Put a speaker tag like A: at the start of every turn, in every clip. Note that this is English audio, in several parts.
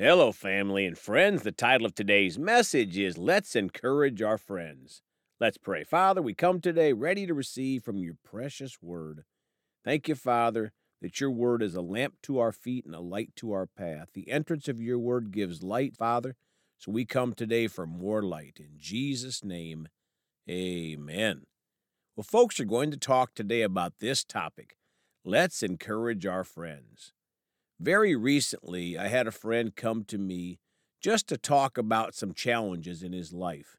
A: Hello, family and friends. The title of today's message is Let's Encourage Our Friends. Let's pray. Father, we come today ready to receive from your precious word. Thank you, Father, that your word is a lamp to our feet and a light to our path. The entrance of your word gives light, Father, so we come today for more light. In Jesus' name, amen. Well, folks are going to talk today about this topic. Let's encourage our friends. Very recently, I had a friend come to me just to talk about some challenges in his life.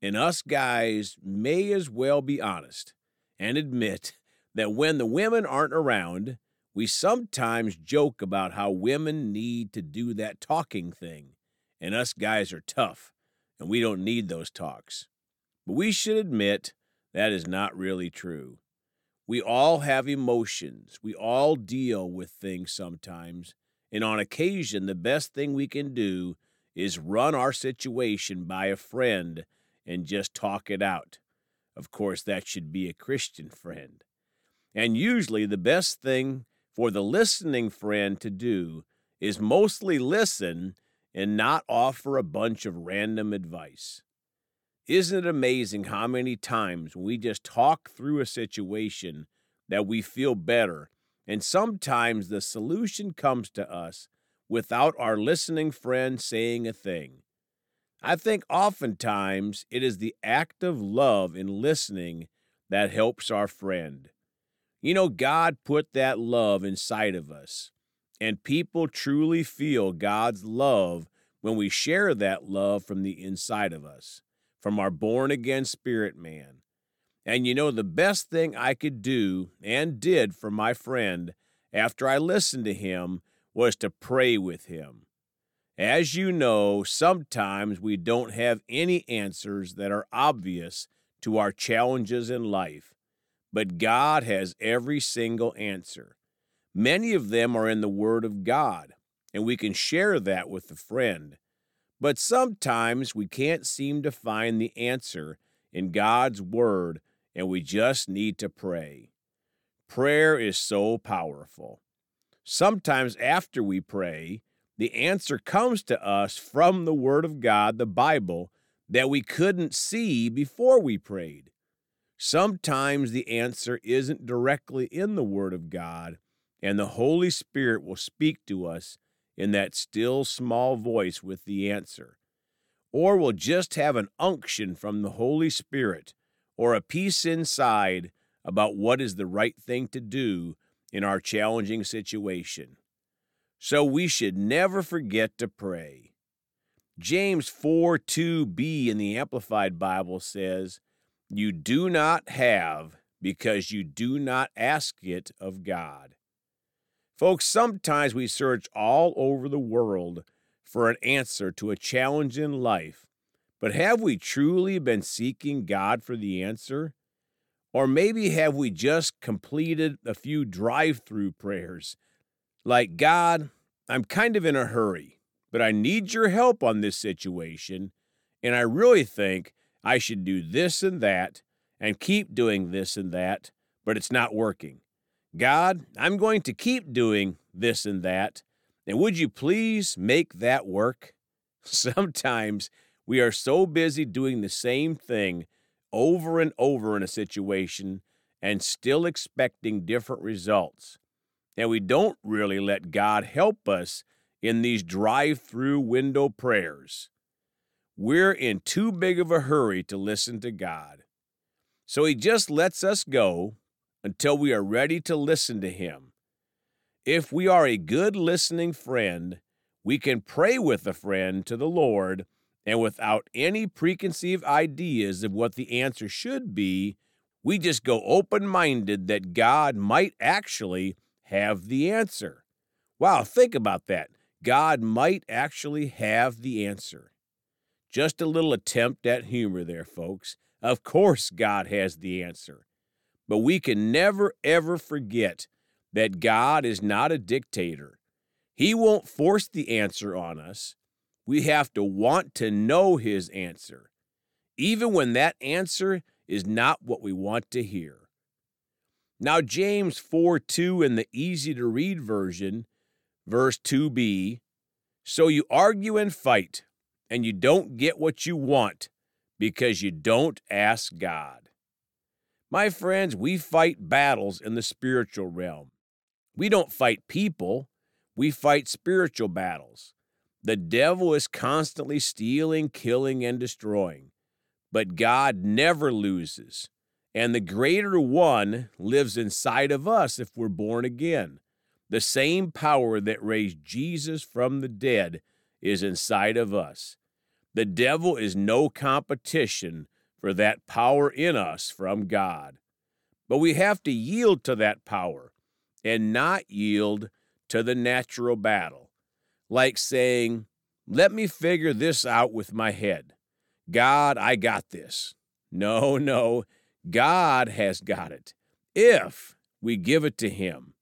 A: And us guys may as well be honest and admit that when the women aren't around, we sometimes joke about how women need to do that talking thing, and us guys are tough, and we don't need those talks. But we should admit that is not really true. We all have emotions. We all deal with things sometimes. And on occasion, the best thing we can do is run our situation by a friend and just talk it out. Of course, that should be a Christian friend. And usually, the best thing for the listening friend to do is mostly listen and not offer a bunch of random advice. Isn't it amazing how many times we just talk through a situation that we feel better, and sometimes the solution comes to us without our listening friend saying a thing? I think oftentimes it is the act of love in listening that helps our friend. You know, God put that love inside of us, and people truly feel God's love when we share that love from the inside of us from our born again spirit man. And you know, the best thing I could do and did for my friend after I listened to him was to pray with him. As you know, sometimes we don't have any answers that are obvious to our challenges in life, but God has every single answer. Many of them are in the Word of God, and we can share that with a friend. But sometimes we can't seem to find the answer in God's Word, and we just need to pray. Prayer is so powerful. Sometimes after we pray, the answer comes to us from the Word of God, the Bible, that we couldn't see before we prayed. Sometimes the answer isn't directly in the Word of God, and the Holy Spirit will speak to us in that still small voice with the answer. Or we'll just have an unction from the Holy Spirit or a peace inside about what is the right thing to do in our challenging situation. So we should never forget to pray. James 4 2b in the Amplified Bible says, You do not have because you do not ask it of God. Folks, sometimes we search all over the world for an answer to a challenge in life, but have we truly been seeking God for the answer? Or maybe have we just completed a few drive through prayers like, God, I'm kind of in a hurry, but I need your help on this situation, and I really think I should do this and that and keep doing this and that, but it's not working. God, I'm going to keep doing this and that, and would you please make that work? Sometimes we are so busy doing the same thing over and over in a situation and still expecting different results. And we don't really let God help us in these drive through window prayers. We're in too big of a hurry to listen to God. So He just lets us go until we are ready to listen to Him. If we are a good listening friend, we can pray with a friend to the Lord and without any preconceived ideas of what the answer should be, we just go open minded that God might actually have the answer. Wow, think about that. God might actually have the answer. Just a little attempt at humor there, folks. Of course, God has the answer. But we can never, ever forget that God is not a dictator. He won't force the answer on us. We have to want to know His answer, even when that answer is not what we want to hear. Now, James 4 2 in the easy to read version, verse 2b, So you argue and fight, and you don't get what you want because you don't ask God. My friends, we fight battles in the spiritual realm. We don't fight people, we fight spiritual battles. The devil is constantly stealing, killing, and destroying. But God never loses. And the greater one lives inside of us if we're born again. The same power that raised Jesus from the dead is inside of us. The devil is no competition for that power in us from God. But we have to yield to that power and not yield to the natural battle. Like saying, let me figure this out with my head. God, I got this. No, no, God has got it if we give it to Him.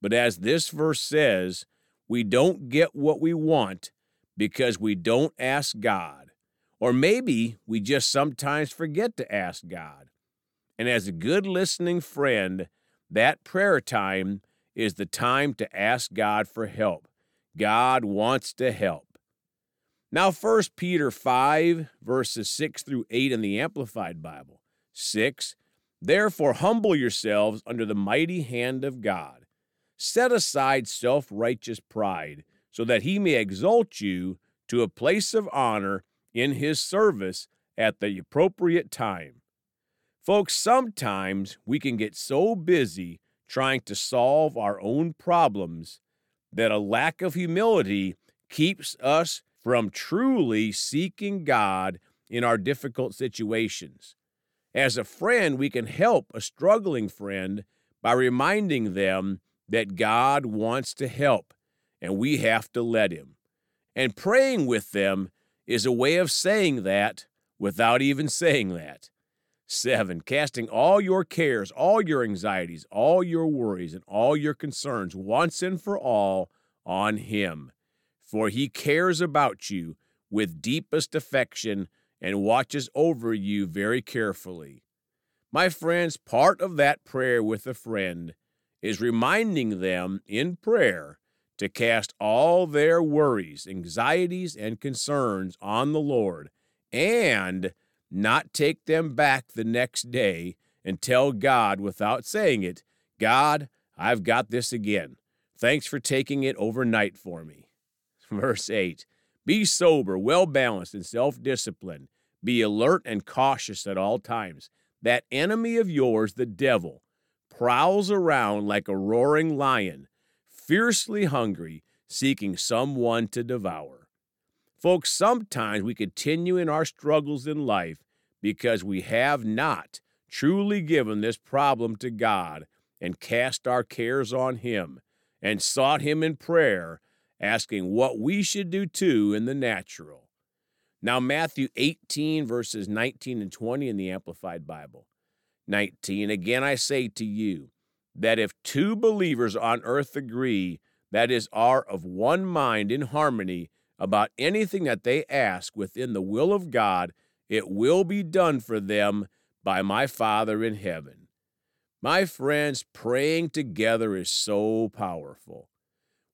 A: But as this verse says, we don't get what we want because we don't ask God. Or maybe we just sometimes forget to ask God. And as a good listening friend, that prayer time is the time to ask God for help. God wants to help. Now, 1 Peter 5, verses 6 through 8 in the Amplified Bible. 6. Therefore, humble yourselves under the mighty hand of God set aside self righteous pride, so that he may exalt you to a place of honor in his service at the appropriate time. Folks, sometimes we can get so busy trying to solve our own problems that a lack of humility keeps us from truly seeking God in our difficult situations. As a friend, we can help a struggling friend by reminding them that God wants to help, and we have to let Him. And praying with them is a way of saying that without even saying that. Seven, casting all your cares, all your anxieties, all your worries, and all your concerns once and for all on Him. For He cares about you with deepest affection and watches over you very carefully. My friends, part of that prayer with a friend is reminding them in prayer to cast all their worries, anxieties, and concerns on the Lord and not take them back the next day and tell God without saying it, God, I've got this again. Thanks for taking it overnight for me. Verse 8 Be sober, well balanced, and self disciplined. Be alert and cautious at all times. That enemy of yours, the devil, prowls around like a roaring lion, fiercely hungry, seeking someone to devour. Folks, sometimes we continue in our struggles in life because we have not truly given this problem to God and cast our cares on Him and sought Him in prayer, asking what we should do too in the natural. Now, Matthew 18, verses 19 and 20 in the Amplified Bible. 19 Again I say to you that if two believers on earth agree, that is, are of one mind in harmony about anything that they ask within the will of God, it will be done for them by my Father in heaven. My friends, praying together is so powerful.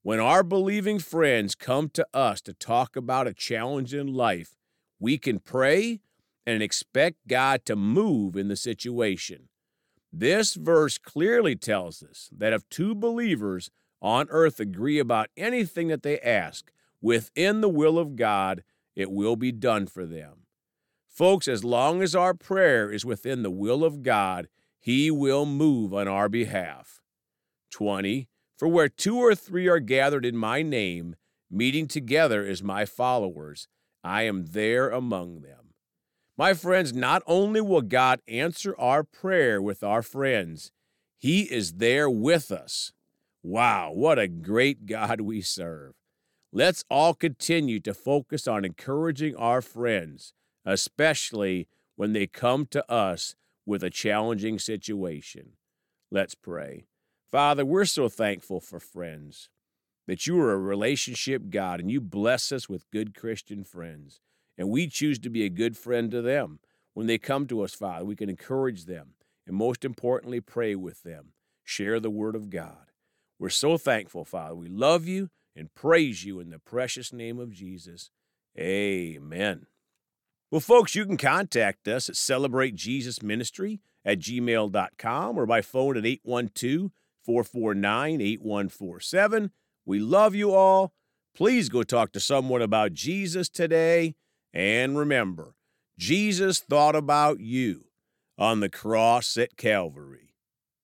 A: When our believing friends come to us to talk about a challenge in life, we can pray and expect God to move in the situation. This verse clearly tells us that if two believers on earth agree about anything that they ask within the will of God, it will be done for them. Folks, as long as our prayer is within the will of God, He will move on our behalf. 20. For where two or three are gathered in my name, meeting together as my followers, I am there among them. My friends, not only will God answer our prayer with our friends, He is there with us. Wow, what a great God we serve. Let's all continue to focus on encouraging our friends, especially when they come to us with a challenging situation. Let's pray. Father, we're so thankful for friends, that you are a relationship God and you bless us with good Christian friends. And we choose to be a good friend to them. When they come to us, Father, we can encourage them and most importantly, pray with them. Share the word of God. We're so thankful, Father. We love you and praise you in the precious name of Jesus. Amen. Well, folks, you can contact us at Celebrate Jesus Ministry at gmail.com or by phone at 812 449 8147. We love you all. Please go talk to someone about Jesus today. And remember, Jesus thought about you on the cross at Calvary.